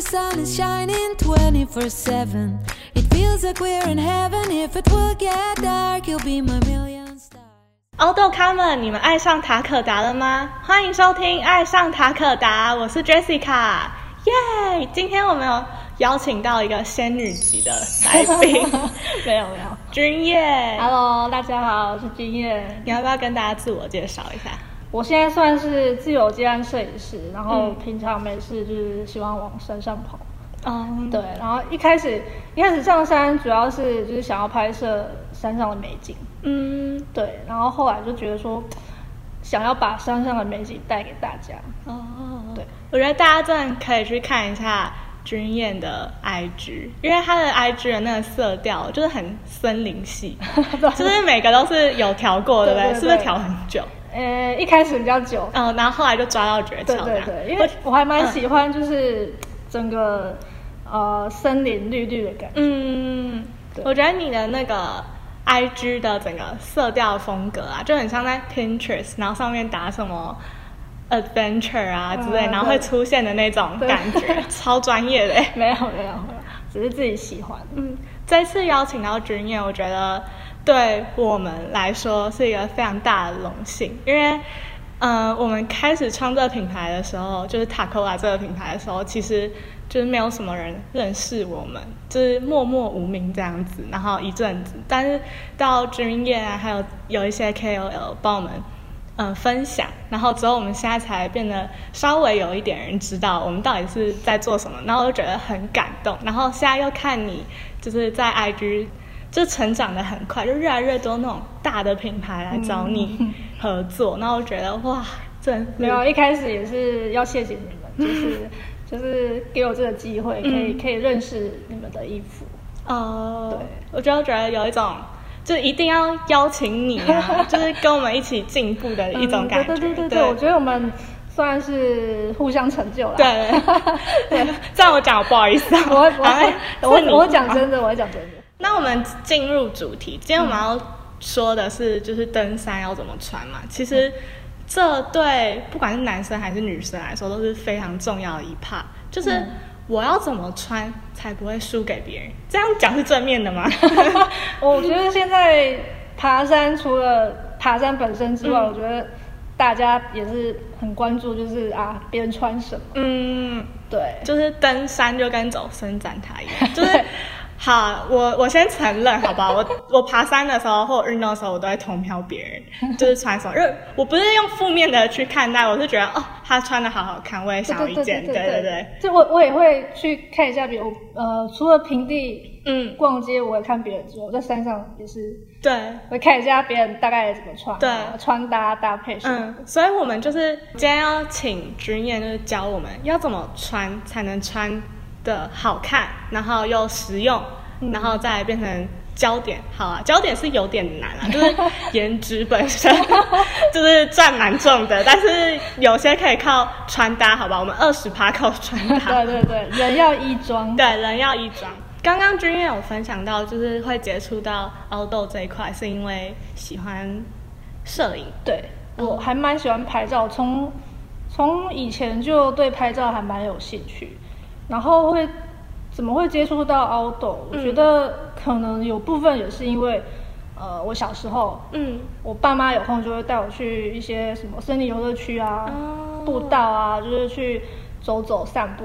the sun is shining 24 7. It feels like we're in heaven. If it will get dark, you'll be my million stars. 欧豆咖们，你们爱上塔可达了吗？欢迎收听《爱上塔可达》，我是 Jessica，耶！今天我们有邀请到一个仙女级的来宾，没有没有。君叶。Hello，大家好，我是君夜。你要不要跟大家自我介绍一下？我现在算是自由接案摄影师，然后嗯。平常没事就是喜欢往山上跑。哦，对，然后一开始一开始上山主要是就是想要拍摄山上的美景，嗯，对，然后后来就觉得说想要把山上的美景带给大家。哦，对，我觉得大家真的可以去看一下君燕的 IG，因为他的 IG 的那个色调就是很森林系，就是每个都是有调过，对不对。是不是调很久？呃，一开始比较久，嗯，然后后来就抓到诀对窍，对对，因为我还蛮喜欢就是整个呃森林绿绿的感觉。嗯，我觉得你的那个 IG 的整个色调风格啊，就很像在 Pinterest，然后上面打什么 adventure 啊之类，嗯然后会出现的那种感觉，超专业的 欸。没有没有没有，只是自己喜欢。嗯，这次邀请到君燕，我觉得对我们来说是一个非常大的荣幸，因为，呃，我们开始创这个品牌的时候，就是 Tacola 这个品牌的时候，其实就是没有什么人认识我们，就是默默无名这样子，然后一阵子，但是到君燕啊，还有有一些 KOL 帮我们。嗯，分享，然后之后我们现在才变得稍微有一点人知道我们到底是在做什么，然后我就觉得很感动。然后现在又看你就是在 IG 就成长的很快，就越来越多那种大的品牌来找你合作，然后我觉得哇，真没有，一开始也是要谢谢你们，就是 就是给我这个机会，可以、嗯可以认识你们的衣服。哦，对我就觉得有一种。就一定要邀请你啊，就是跟我们一起进步的一种感觉。嗯对对对对对，我觉得我们算是互相成就了。对对，这样我讲我不好意思啊。我会我我会我会讲真的，我会讲真的。那我们进入主题，今天我们要说的是，就是登山要怎么穿嘛。其实这对不管是男生还是女生来说，都是非常重要的一 part，就是嗯我要怎么穿才不会输给别人。这样讲是正面的吗？我觉得现在爬山除了爬山本身之外，嗯我觉得大家也是很关注，就是啊别人穿什么。嗯，对，就是登山就跟走伸展台一样，就是。好，我我先承认，好吧，我 我爬山的时候或者运动的时候，我都会偷瞄别人，就是穿什么，因为我不是用负面的去看待，我是觉得哦，他穿的好好看，我也想要一件，对对对，就我我也会去看一下别人，呃除了平地嗯，逛街，我也看别人之外，我在山上也是对，会看一下别人大概怎么穿啊，对。穿搭搭配什么。嗯，所以我们就是今天要请君燕，就是教我们要怎么穿才能穿的好看，然后又实用，嗯然后再变成焦点。好啊，焦点是有点难啊，就是颜值本身 就是占蛮重的，但是有些可以靠穿搭，好吧？我们二十趴靠穿搭。对对对，人要衣装。对，人要衣装。刚刚君燕有分享到，就是会接触到凹豆这一块，是因为喜欢摄影。对，我还蛮喜欢拍照，从从以前就对拍照还蛮有兴趣，然后会怎么会接触到 outdoor？我觉得可能有部分也是因为，呃，我小时候，嗯，我爸妈有空就会带我去一些什么森林游乐区啊、哦步道啊，就是去走走散步，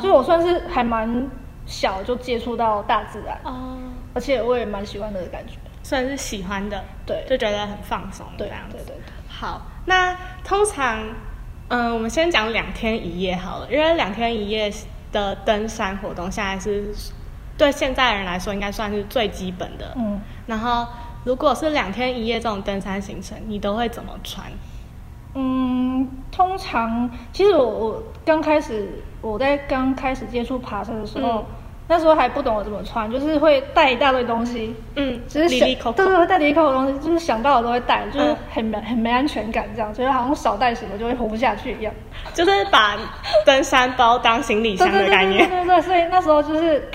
所以我算是还蛮小就接触到大自然，哦，而且我也蛮喜欢的感觉。算是喜欢的，对就觉得很放松这对样子。对对对。好，那通常，嗯，我们先讲两天一夜好了，因为两天一夜的登山活动现在是对现在人来说应该算是最基本的。嗯，然后，如果是两天一夜这种登山行程，你都会怎么穿？嗯，通常其实我我刚开始我在刚开始接触爬山的时候，嗯那时候还不懂得怎么穿，就是会带一大堆东西，嗯，只是想里里口口对对对，带离口的东西，就是想到的都会带，就是嗯很没、很没安全感，这样，觉得好像少带什么就会活不下去一样。就是把登山包当行李箱的对对对概念。对对，所以那时候就是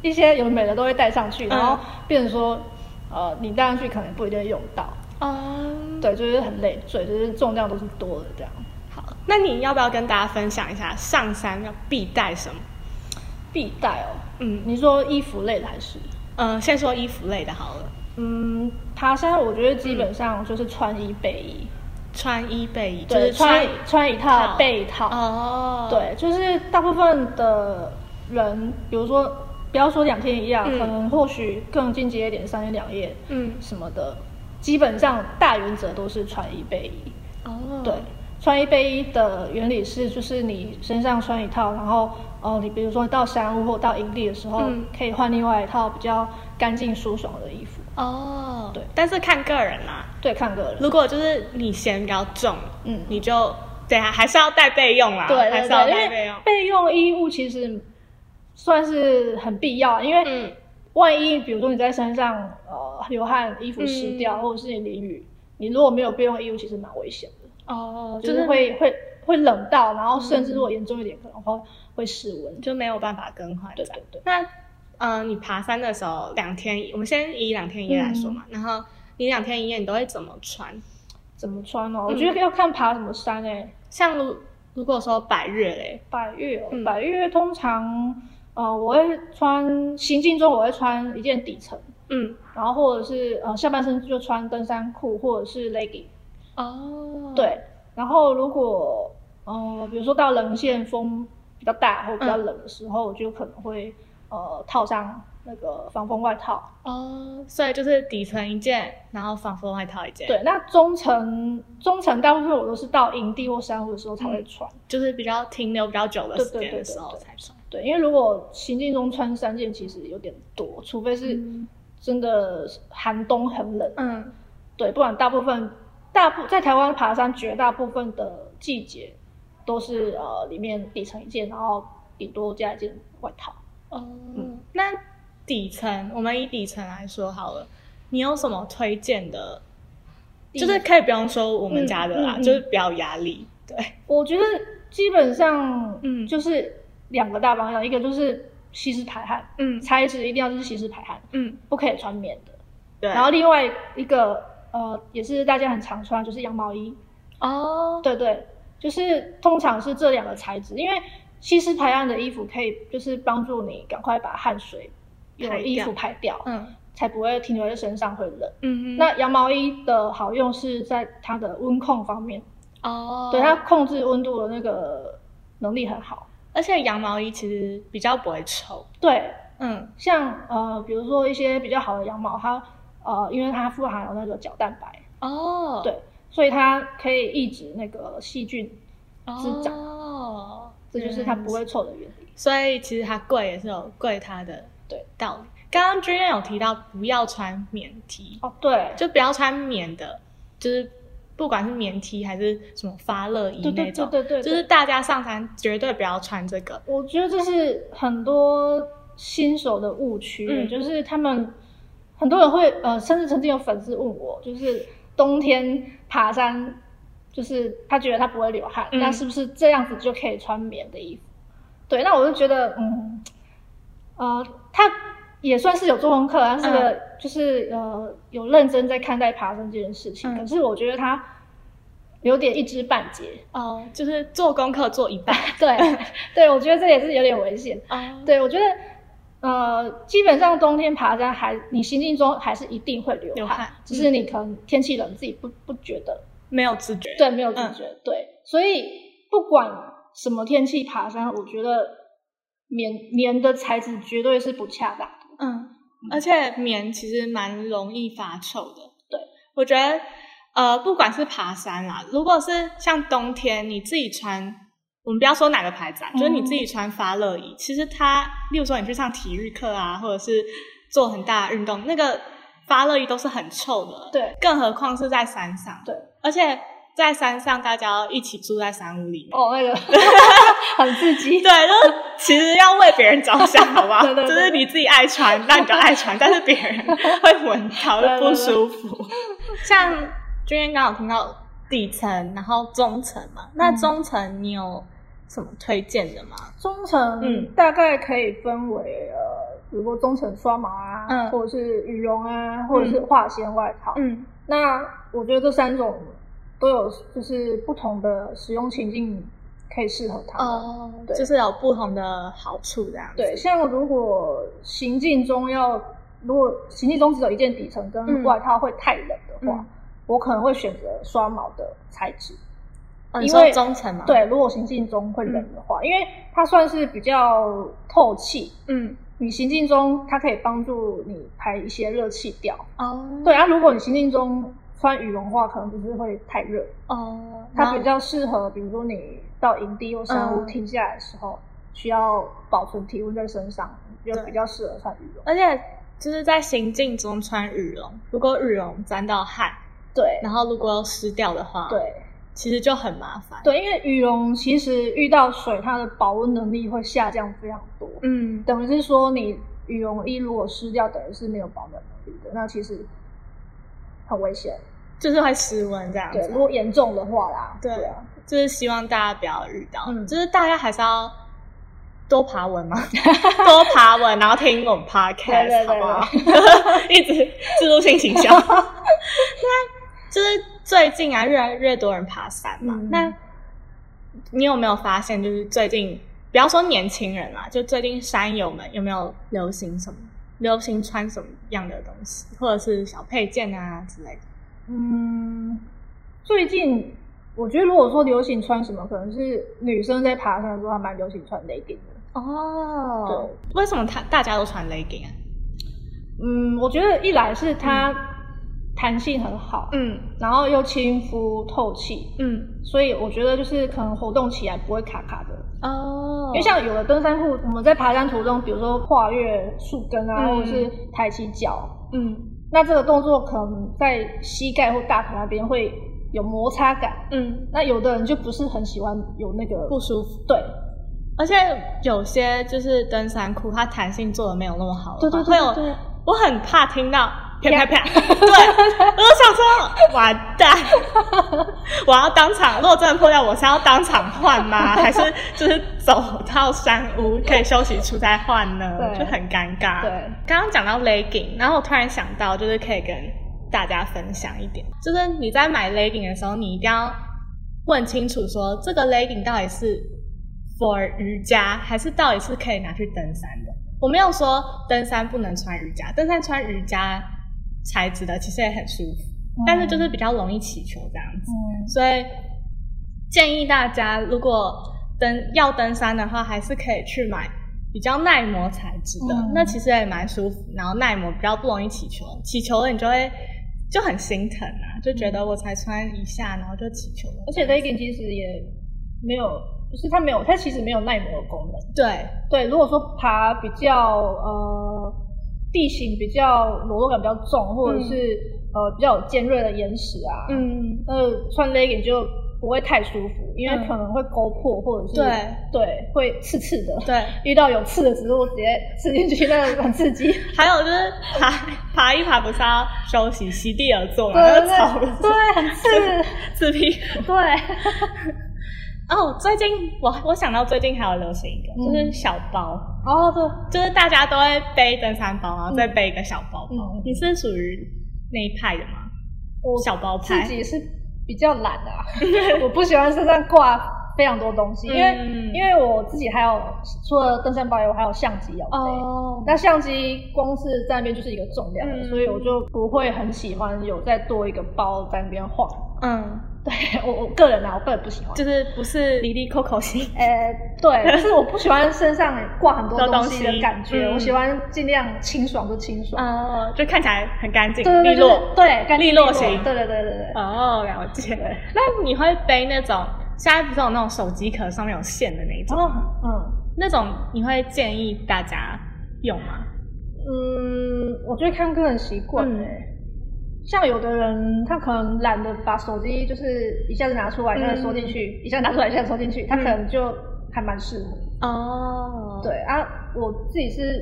一些有的没的都会带上去，然后嗯变成说，呃，你带上去可能不一定会用到，嗯，对，就是很累赘，就是重量都是多的这样。好，那你要不要跟大家分享一下上山要必带什么？必带哦。嗯。你说衣服类的还是？嗯，先说衣服类的好了，嗯，爬山我觉得基本上就是穿衣备衣，穿衣备衣，就，是穿穿一套套备一套。哦，，对，就是大部分的人，比如说不要说两天一夜，嗯。可能或许更进阶一点，三天两夜嗯，什么的，基本上大原则都是穿衣备衣。哦，对，穿衣备衣的原理是，就是你身上穿一套，然后呃，你比如说到山屋或到营地的时候，嗯。可以换另外一套比较干净舒爽的衣服。哦，对。但是看个人啦，对，看个人。如果就是你嫌比较重，嗯。你就对啊，还是要带备用啦，对还是要带备用，备用衣物其实算是很必要，因为嗯。万一比如说你在山上呃流汗，衣服湿掉，嗯。或者是你淋雨，你如果没有备用衣物，其实蛮危险的，哦，就是会会会冷到，然后甚至如果严重一点，可能会会室温。就没有办法更换。对对对。那呃，你爬山的时候两天，我们先以两天一夜来说嘛，嗯然后你两天一夜你都会怎么穿？怎么穿哦？嗯我觉得要看爬什么山诶、像如如果说百越嘞，百越哦，嗯百越通常呃我会穿行进中我会穿一件底层，嗯，然后或者是呃下半身就穿登山裤或者是 legging。哦，，对，然后如果呃比如说到冷线风比较大或比较冷的时候，我就可能会呃套上那个防风外套。哦，所以就是底层一件，然后防风外套一件，，对，那中层中层大部分我都是到营地或山屋的时候才会穿。就是比较停留比较久的时间的时候才穿。对，因为如果行进中穿三件，其实有点多，除非是真的寒冬很冷。嗯，对，不然大部分大部在台湾爬山，绝大部分的季节都是呃里面底层一件，然后顶多加一件外套。哦，那底层我们以底层来说好了，你有什么推荐的？就是可以不用说我们家的啦，嗯嗯嗯就是比较有压力。对，我觉得基本上嗯就是两个大方向，一个就是吸湿排汗，嗯材质一定要就是吸湿排汗，嗯，不可以穿棉的。对。然后另外一个呃也是大家很常穿，就是羊毛衣。哦，对对，就是通常是这两个材质，因为吸湿排汗的衣服可以就是帮助你赶快把汗水有衣服排掉，嗯才不会停留在身上会冷。嗯，那羊毛衣的好用是在它的温控方面，哦，对它控制温度的那个能力很好。而且羊毛衣其实比较不会臭。对，嗯像呃，比如说一些比较好的羊毛，它呃，因为它富含有那个角蛋白，哦，对，所以它可以抑制那个细菌滋长，哦，这就是它不会臭的原理。所以其实它贵也是有贵它的对道理。刚刚君燕有提到不要穿棉 T，哦，对，就不要穿棉的，就是不管是棉 T 还是什么发热衣对对那种，对对对就是大家上山绝对不要穿这个。我觉得这是很多新手的误区，嗯就是他们很多人会呃，甚至曾经有粉丝问我，就是冬天爬山，就是他觉得他不会流汗，嗯那是不是这样子就可以穿棉的衣服？对，那我就觉得，嗯，呃，他也算是有做功课，他是个、就是呃有认真在看待爬山这件事情，嗯可是我觉得他有点一知半解。哦，就是做功课做一半。对，对，我觉得这也是有点危险。哦，对，我觉得呃，基本上冬天爬山还你行进中还是一定会流汗，流汗只是你可能天气冷自己不不觉得，没有自觉。对，没有自嗯觉，对，所以不管什么天气爬山，我觉得棉棉的材质绝对是不恰当的。嗯，而且棉其实蛮容易发臭的。对，我觉得呃，不管是爬山啦，如果是像冬天你自己穿，我们不要说哪个牌子啊，就是你自己穿发热衣，其实它，例如说你去上体育课啊，或者是做很大的运动，那个发热衣都是很臭的。对，更何况是在山上。对，而且在山上大家要一起住在山屋里面。哦，那个 很刺激。对，就是其实要为别人着想，好不好？对对对就是你自己爱穿，那你就爱穿，但是别人 会闻到，不舒服。像君天刚好听到底层，然后中层嘛，那嗯中层你有什么推荐的吗？中层嗯大概可以分为呃，比如说中层刷毛啊，嗯或者是羽绒啊，或者是化纤外套。嗯那我觉得这三种都有就是不同的使用情境可以适合他们。哦，对就是有不同的好处这样子。对，像如果行进中要，如果行进中只有一件底层嗯跟外套会太冷的话，嗯我可能会选择刷毛的材质。因为中层嘛？，对，如果行进中会冷的话，因为它算是比较透气，嗯，你行进中它可以帮助你排一些热气掉。哦，对啊，如果你行进中穿羽绒的话，可能就是会太热。哦，它比较适合，比如说你到营地或山屋嗯停下来的时候，需要保存体温在身上，就比较适合穿羽绒。而且就是在行进中穿羽绒，如果羽绒沾到汗，对然后如果湿掉的话，，对其实就很麻烦。，对，因为羽绒其实遇到水，它的保温能力会下降非常多，嗯，等于是说你羽绒衣如果湿掉，等于是没有保暖能力的，那其实很危险。就是会失温这样对，子如。果严重的话啦，对啊，就是希望大家不要遇到，嗯就是大家还是要多爬文嘛，多爬文，然后听我们 podcast，对对对好不好？一直自助性形象。那就是最近啊，越来越多人爬山嘛。嗯那你有没有发现，就是最近，不要说年轻人啦，就最近山友们有没有流行什么？流行穿什么样的东西，或者是小配件啊之类的？嗯，最近我觉得如果说流行穿什么，可能是女生在爬山的时候还蛮流行穿 legging 的。哦，为什么他大家都穿 legging 啊？嗯，我觉得一来是它弹性很好，嗯。然后又亲肤透气，嗯，所以我觉得就是可能活动起来不会卡卡的。哦，因为像有的登山裤，我们在爬山途中，比如说跨越树根啊，嗯。或者是抬起脚，嗯。那这个动作可能在膝盖或大腿那边会有摩擦感。嗯。那有的人就不是很喜欢有那个不舒服，对。而且有些就是登山裤，它弹性做的没有那么好对对对。会有，我很怕听到啪啪啪，对，我就想说完蛋，我要当场，如果真的破掉，我是要当场换吗？还是就是走到山屋可以休息处再换呢？就很尴尬。对，刚刚讲到 legging，然后我突然想到，就是可以跟大家分享一点，就是你在买 legging 的时候，你一定要问清楚说，这个 legging 到底是 for 瑜伽，还是到底是可以拿去登山的。我没有说登山不能穿瑜伽，登山穿瑜伽材质的其实也很舒服，但是就是比较容易起球这样子。嗯，所以建议大家，如果登要登山的话，还是可以去买比较耐磨材质的，嗯那其实也蛮舒服，然后耐磨比较不容易起球，起球了你就会就很心疼啊，就觉得我才穿一下，然后就起球了。而且 legging 其实也没有，就是它没有，它其实没有耐磨的功能。对，对，如果说爬比较呃地形比较裸露感比较重，或者是、呃比较有尖锐的岩石啊，，嗯，那穿 legging 就不会太舒服，因为嗯可能会勾破，或者是对对会刺刺的。对。遇到有刺的植物，直接刺进去，那个很刺激。还有就是爬爬一爬不是要休息席地而坐嘛，对那草对对，很刺。刺屁股。对，哦，最近我我想到最近还有流行一个，嗯就是小包。哦对，就是大家都会背登山包，然后再背一个小包包。嗯你是属于那一派的吗？我小包派自己是比较懒的、啊，我不喜欢身上挂非常多东西，因为、嗯因为我自己还有除了登山包以外，我还有相机要背。哦那相机光是在那边就是一个重量了，嗯所以我就不会很喜欢有再多一个包在那边晃。嗯，对 我我个人啊，我个人不喜欢。就是不是 离离扣扣型。呃，对，就是我不喜欢身上挂很多多 东东西的感觉，嗯我喜欢尽量清爽就清爽，哦，就看起来很干净、利落。对，干净利落型对对对对对。哦，了解。那你会背那种现在不是有那种手机壳上面有线的那一种？哦，嗯那种你会建议大家用吗？嗯，我觉得看个人习惯嗯诶。像有的人，他可能懒得把手机就是一下子拿出来，一下子收进去，一下子拿出来，一下子收进去，他可能就还蛮适合。哦，对啊，我自己是，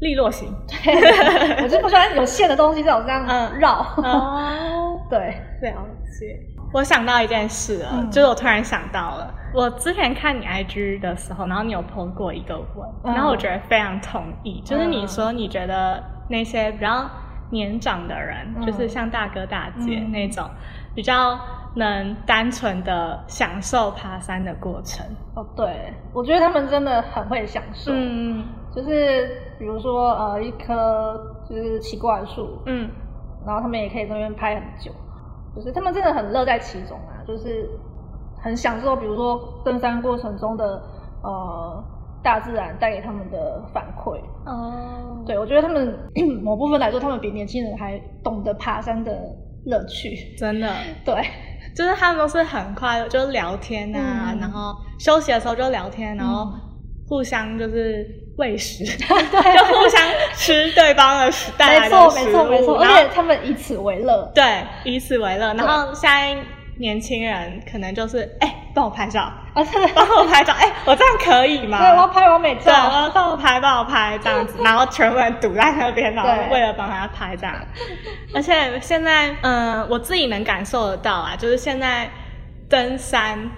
利落型。对，我就不喜欢有线的东西在我身上嗯绕。哦，对，了解。我想到一件事了，嗯就是我突然想到了，我之前看你 IG 的时候，然后你有 po 过一个文，嗯然后我觉得非常同意，就是你说你觉得那些比较年长的人，嗯。就是像大哥大姐嗯。那种比较能单纯的享受爬山的过程。哦，对，我觉得他们真的很会享受。嗯。就是比如说呃一棵就是奇怪的树，嗯。然后他们也可以在那边拍很久，就是他们真的很乐在其中啊，就是很享受，比如说登山过程中的呃大自然带给他们的反馈。哦，对我觉得他们 某部分来说，他们比年轻人还懂得爬山的乐趣。真的。对，就是他们都是很快乐，就是聊天啊，嗯然后休息的时候就聊天，然后嗯互相就是喂食，对就互相吃对方的食带来没错，的食物，没错，没错，而且他们以此为乐。对以此为乐。然后现在年轻人可能就是哎，帮我拍照，啊，帮我拍照，哎，我这样可以吗？对我要拍完美对，照。我要帮我拍，帮我拍这样子，然后全部人堵在那边，然后对。为了帮他拍这样。而且现在，嗯、我自己能感受得到啊，就是现在登山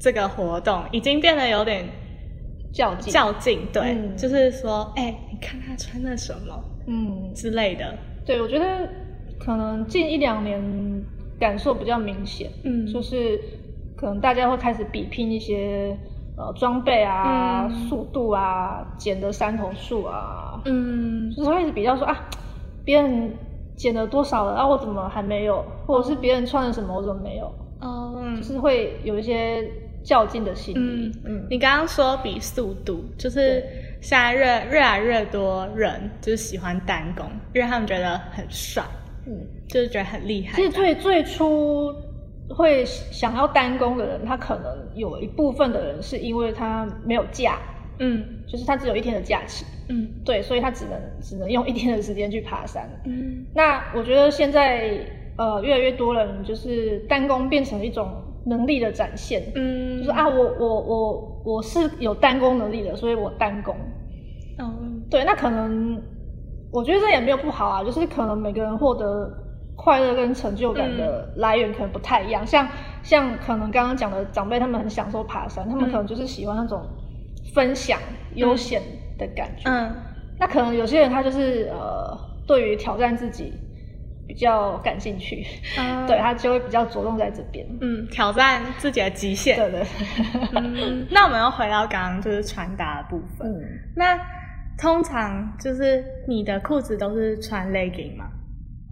这个活动已经变得有点较劲。较劲，对，嗯。就是说，哎、你看他穿的什么嗯，之类的，对，我觉得可能近一两年感受比较明显，嗯。就是可能大家会开始比拼一些呃装备啊、嗯。速度啊、捡的山头数啊，嗯。就是会一直比较说啊，别人捡了多少了，啊我怎么还没有，或者是别人穿了什么我怎么没有，哦，嗯。就是会有一些较劲的心理。嗯你刚刚说比速度，就是现在越越来越多人就是喜欢单攻，因为他们觉得很帅，嗯，就是觉得很厉害。其实最最初会想要单工的人，他可能有一部分的人是因为他没有假，嗯。就是他只有一天的假期，嗯。对，所以他只能只能用一天的时间去爬山。嗯。那我觉得现在呃越来越多人就是单工变成一种能力的展现，嗯，就是啊我我我我是有单工能力的，所以我单工，嗯，对，那可能我觉得这也没有不好啊，就是可能每个人获得快乐跟成就感的来源可能不太一样。像像可能刚刚讲的长辈，他们很享受爬山，他们嗯可能就是喜欢那种分享悠闲的感觉。嗯那可能有些人他就是呃，对于挑战自己比较感兴趣，嗯 对他就会比较着重在这边。嗯，挑战自己的极限。对对，嗯，那我们要回到刚刚就是穿搭的部分。嗯。那通常就是你的裤子都是穿 legging 吗？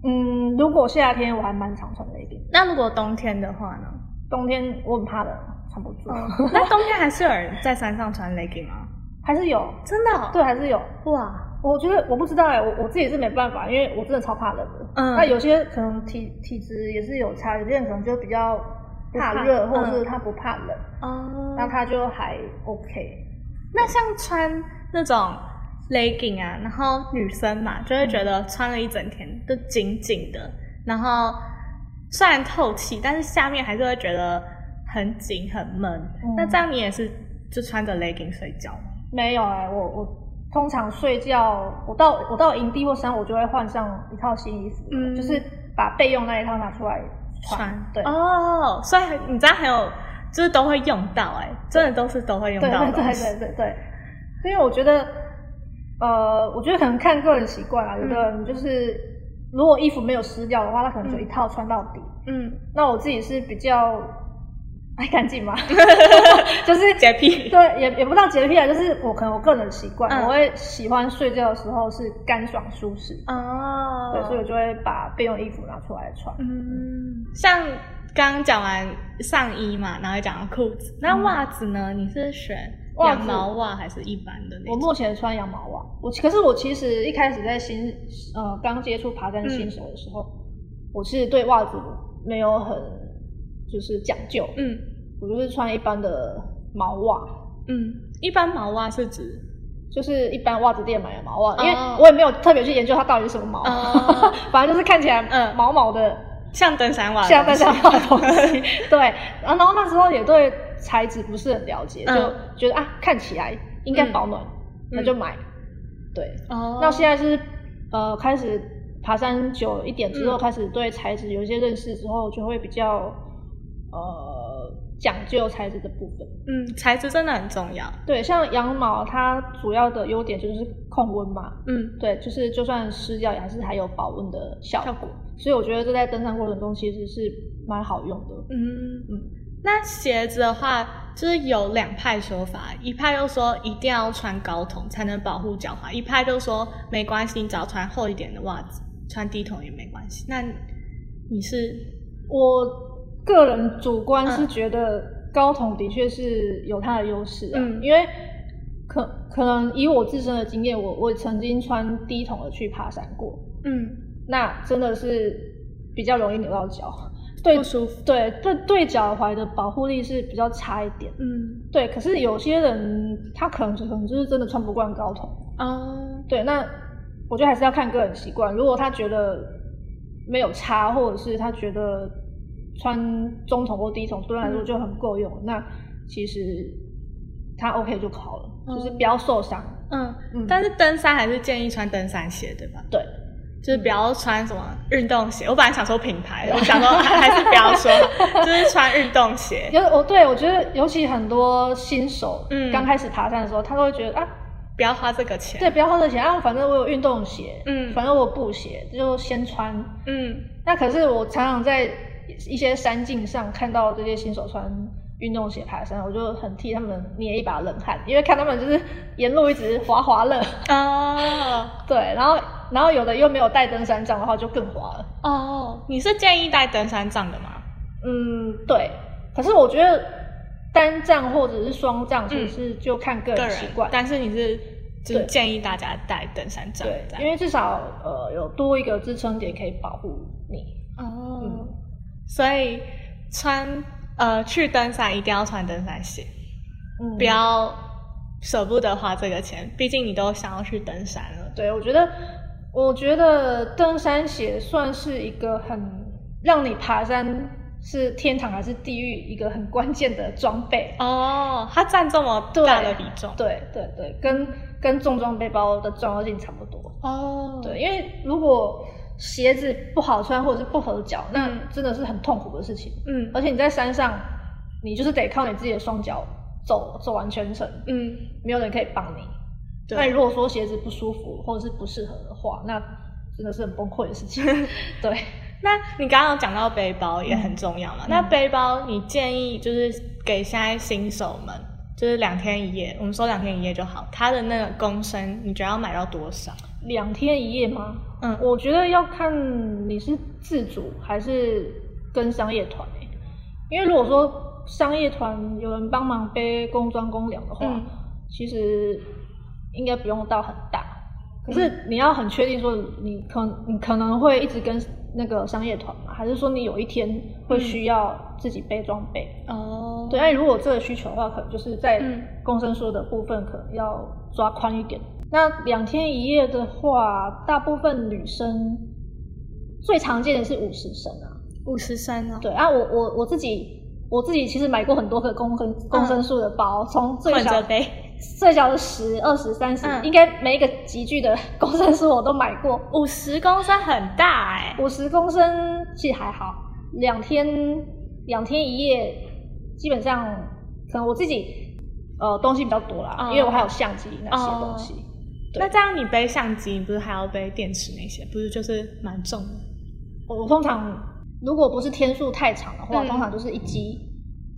嗯，如果夏天我还蛮常穿 legging，那如果冬天的话呢？冬天我很怕冷，穿不住。那冬天还是有人在山上穿 legging 吗？还是有，真的、哦？对，还是有。哇，我觉得我不知道哎，我我自己是没办法，因为我真的超怕冷的。嗯那有些可能体体质也是有差，有些人可能就比较怕热，怕或者是嗯他不怕冷，哦那他就还 OK。那像穿那种 legging 啊，然后女生嘛，就会觉得穿了一整天都紧紧的，然后虽然透气，但是下面还是会觉得很紧很闷。嗯那这样你也是就穿着 legging 睡觉吗？没有哎，我我通常睡觉，我到我到营地或山，我就会换上一套新衣服，嗯就是把备用那一套拿出来穿。对，哦，所以你知道还有，就是都会用到、哎，真的都是都会用到的对对。对对对，因为我觉得，呃，我觉得可能看个人习惯啊，有的人就是如果衣服没有湿掉的话，他可能就一套穿到底。嗯，那我自己是比较爱干净嘛，就是洁癖。对，也也不知道洁癖啊，就是我可能我个人习惯，嗯我会喜欢睡觉的时候是干爽舒适，哦，对，所以我就会把备用衣服拿出来穿。嗯，像刚刚讲完上衣嘛，然后讲到裤子，那袜子呢？你是选羊毛袜还是一般的那我？目前穿羊毛袜，我可是我其实一开始在新呃刚接触爬山新手的时候，我是对袜子没有很就是讲究，嗯。我就是穿一般的毛袜，嗯，一般毛袜是指就是一般袜子店买的毛袜，哦。因为我也没有特别去研究它到底是什么毛，哦。反正就是看起来嗯。毛毛的，像登山袜的像登山袜的东西。对，然后那时候也对材质不是很了解，嗯就觉得啊看起来应该保暖，那就买。对，哦，那现在是呃开始爬山久一点之后，嗯开始对材质有一些认识之后，就会比较呃讲究材质的部分。嗯，材质真的很重要。对，像羊毛，它主要的优点就是控温嘛。嗯对，就是就算湿掉，也还是还有保温的效果。效果所以我觉得这在登山过程中其实是蛮好用的。嗯嗯嗯。那鞋子的话，就是有两派说法，一派又说一定要穿高筒才能保护脚踝，一派就说没关系，你只要穿厚一点的袜子，穿低筒也没关系。那你是？我个人主观是嗯觉得高筒的确是有它的优势啊，嗯。因为可可能以我自身的经验，我我曾经穿低筒的去爬山过，嗯。那真的是比较容易扭到脚，对？对对对脚踝的保护力是比较差一点。嗯对，可是有些人他可能可能就是真的穿不惯高筒，嗯对，那我觉得还是要看个人习惯。如果他觉得没有差，或者是他觉得穿中筒或低筒对他来说嗯就很够用，那其实他 OK 就好了，就是嗯不要受伤。嗯嗯但是登山还是建议穿登山鞋，对吧？对，就是不要穿什么运动鞋。我本来想说品牌的，我想说还 还是不要说，就是穿运动鞋。有我对我觉得尤其很多新手，嗯刚开始爬山的时候，他都会觉得啊，不要花这个钱。对，不要花这钱啊，反正我有运动鞋，嗯反正我有布鞋，就先穿。嗯那可是我常常在一些山径上看到这些新手穿运动鞋爬山，我就很替他们捏一把冷汗，因为看他们就是沿路一直滑滑乐，啊 对，然后然后有的又没有带登山杖的话就更滑了，哦，你是建议带登山杖的吗？嗯，对。可是我觉得单杖或者是双杖其实是就看个个人人习惯，但是你是就是建议大家带登山杖对因为至少呃有多一个支撑点可以保护你。哦嗯，所以穿呃去登山一定要穿登山鞋，嗯，不要舍不得花这个钱，毕竟你都想要去登山了。对，我觉得，我觉得登山鞋算是一个很让你爬山是天堂还是地狱一个很关键的装备。哦，它占这么大的比重。对对对，跟跟重装背包的重要性差不多。哦，对，因为如果鞋子不好穿或者是不合脚，那嗯真的是很痛苦的事情。嗯而且你在山上，你就是得靠你自己的双脚走走完全程，嗯，没有人可以帮你。对那如果说鞋子不舒服或者是不适合的话，那真的是很崩溃的事情。对，那你刚刚有讲到背包也很重要嘛？嗯那背包你建议就是给现在新手们，就是两天一夜，我们说两天一夜就好。它的那个公升，你觉得要买到多少？两天一夜吗？嗯我觉得要看你是自主还是跟商业团欸因为如果说商业团有人帮忙背工装公粮的话，嗯其实应该不用到很大。可是你要很确定说你可你可能会一直跟那个商业团嘛，还是说你有一天会需要自己背装备？哦对，那如果有这个需求的话，可能就是在嗯公升数的部分可能要抓宽一点。那两天一夜的话，大部分女生最常见的是五十升啊。五十升啊。对啊，我我我自己我自己其实买过很多个公升公升数的包，从最小最小的十、二十、三十，嗯应该每一个集聚的公升数我都买过。五十公升很大哎、五十公升其实还好，两天两天一夜，基本上可能我自己呃东西比较多啦，哦因为我还有相机那些东西。对那这样你背相机，你不是还要背电池那些？不是就是蛮重的？我我通常如果不是天数太长的话，嗯通常就是一机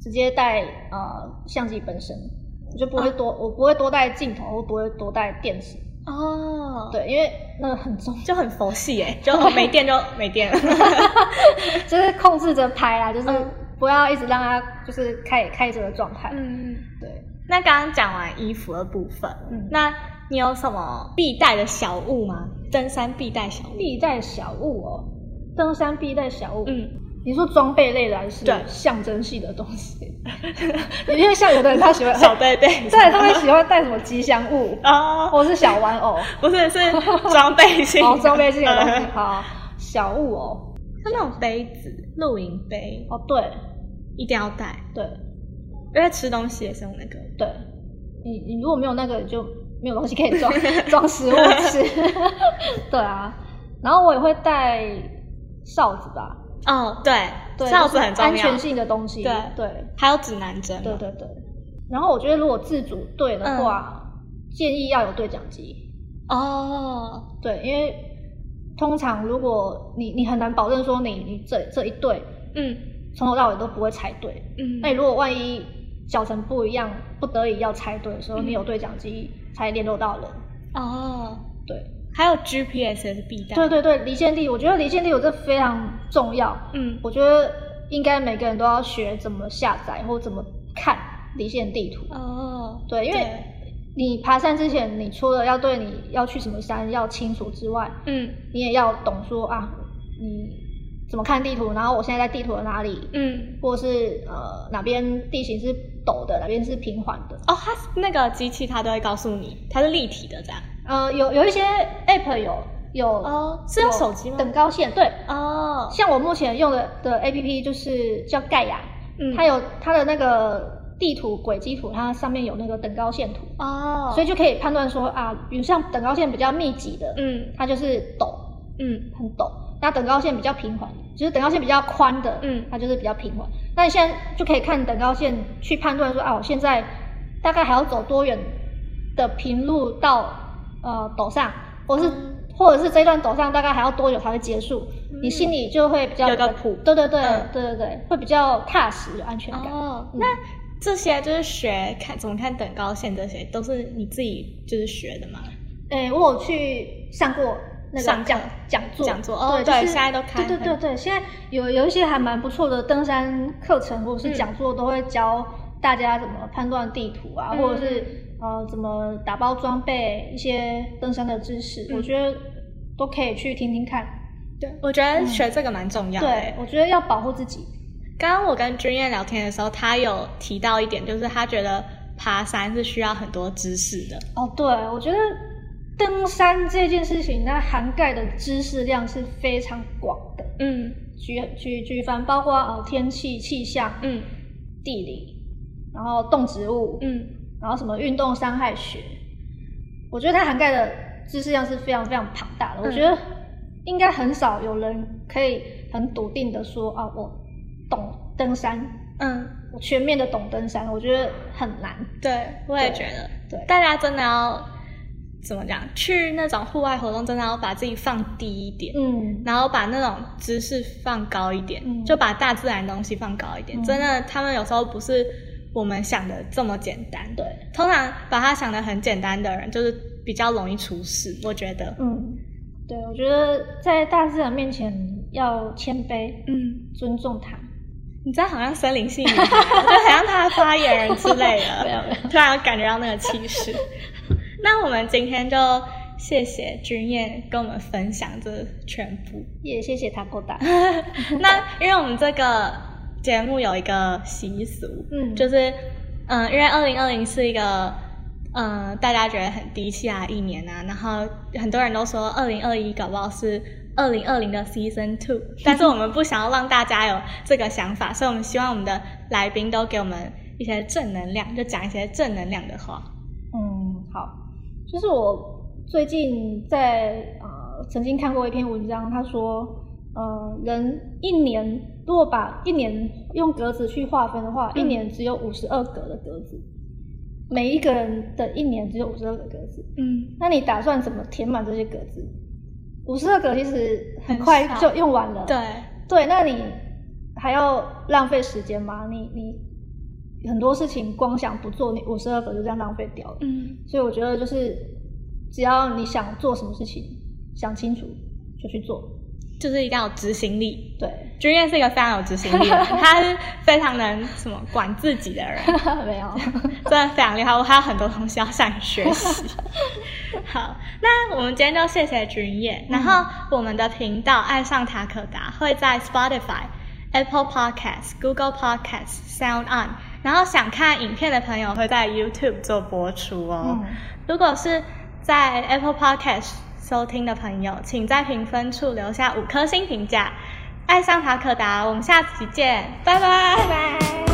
直接带呃相机本身，我就不会多、我不会多带镜头，我不会多带电池。哦，，对，因为那个很重，就很佛系哎，就哦没电就没电了。就是控制着拍啦，就是嗯不要一直让它就是开开着的状态。嗯，对。那刚刚讲完衣服的部分，嗯那你有什么必带的小物吗？登山必带小物？必带小物哦，登山必带小物。嗯，你说装备类的还是对象征性的东西？因为像有的人他喜欢小贝贝，对，他会喜欢带什么吉祥物，哦，或是小玩偶，不是是装备性，哦，装备性的东西。嗯好，小物哦，是那种杯子，露营杯，哦，对一定要带，对因为吃东西也是用那个。对，你你如果没有那个，你就没有东西可以装装食物吃。对啊，然后我也会带哨子吧，哦，对，对，哨子就是很重要，安全性的东西。对对还有指南针，对对对。然后我觉得如果自主队的话，建议要有对讲机。哦，对，因为通常如果你你很难保证说你你这这一队嗯，从头到尾都不会猜对。嗯那你如果万一脚程不一样，不得已要猜对的时候，嗯你有对讲机才联络到人。哦，对，还有 GPS 也是必带。对对对，离线地，我觉得离线地有这非常重要。嗯我觉得应该每个人都要学怎么下载或怎么看离线地图。哦，对，因为你爬山之前，你除了要对你要去什么山要清楚之外，嗯你也要懂说啊，你怎么看地图，然后我现在在地图的哪里，嗯，或是呃哪边地形是陡的，哪边是平缓的。哦，它那个机器它都会告诉你，它是立体的这样。呃，有有一些 app 有有哦是用手机吗？等高线对，哦，像我目前用的的 app 就是叫盖亚，嗯。它有它的那个地图轨迹图，它上面有那个等高线图，哦，所以就可以判断说啊，比如像等高线比较密集的，嗯它就是陡，嗯很陡；那等高线比较平缓，就是等高线比较宽的，嗯它就是比较平缓。那你现在就可以看等高线去判断说啊，我现在大概还要走多远的平路到呃陡上，或是、嗯。或者是这段陡上大概还要多久才会结束，你心里就会比较有个谱。对对对、嗯。对对对，会比较踏实，有安全感。那这些就是学看怎么看等高线，这些都是你自己就是学的吗？诶、我有去上过那个讲讲座，讲座哦对，就是对现在都开对对对对，现在有有一些还蛮不错的登山课程或者是嗯。讲座，都会教大家怎么判断地图啊，嗯。或者是呃怎么打包装备一些登山的知识，嗯我觉得都可以去听听看。对，我觉得学这个蛮重要的。对，我觉得要保护自己。刚刚我跟君燕聊天的时候，他有提到一点，就是他觉得爬山是需要很多知识的。哦，对，我觉得登山这件事情，它涵盖的知识量是非常广的。嗯举举举凡包括呃天气、气象、嗯地理，然后动植物，嗯然后什么运动伤害学，我觉得它涵盖的知识量是非常非常庞大的。嗯我觉得应该很少有人可以很笃定的说啊，我懂登山，嗯，我全面的懂登山，我觉得很难。对，我也对觉得，对大家真的要怎么讲，去那种户外活动，真的要把自己放低一点。嗯，然后把那种知识放高一点，嗯就把大自然的东西放高一点。嗯真的，他们有时候不是我们想的这么简单。对，通常把它想的很简单的人，就是比较容易出事。我觉得，嗯，对，我觉得在大自然面前要谦卑，嗯，尊重它。你知道好像森林系女孩，我觉得很像她的发言人之类 没有的没有，突然感觉到那个气势。那我们今天就谢谢君燕跟我们分享这全部。也谢谢他够大。那因为我们这个节目有一个习俗，嗯就是嗯、因为二零二零是一个嗯、大家觉得很低气压的一年啊，然后很多人都说二零二一搞不好是二零二零的 Season Two，但是我们不想要让大家有这个想法，所以我们希望我们的来宾都给我们一些正能量，就讲一些正能量的话。嗯，好，就是我最近在呃曾经看过一篇文章，他说，呃，人一年如果把一年用格子去划分的话，嗯一年只有五十二格的格子，每一个人的一年只有五十二个格子，嗯那你打算怎么填满这些格子？五十二格其实很很快就用完了，对，对，那你还要浪费时间吗？你你很多事情光想不做，你五十二格就这样浪费掉了。嗯所以我觉得就是，只要你想做什么事情，想清楚就去做。就是一定要有执行力。对，君燕是一个非常有执行力的人，他是非常能什么管自己的人，没有，真的非常厉害。我还有很多东西要向你学习。好，那我们今天就谢谢君燕。然后我们的频道“爱上塔可达”会在 Spotify、Apple Podcasts、Google Podcasts、Sound On，然后想看影片的朋友会在 YouTube 做播出哦。嗯如果是在 Apple Podcast 收听的朋友，请在评分处留下五颗星评价。爱上塔可达，我们下期见，拜拜，拜拜。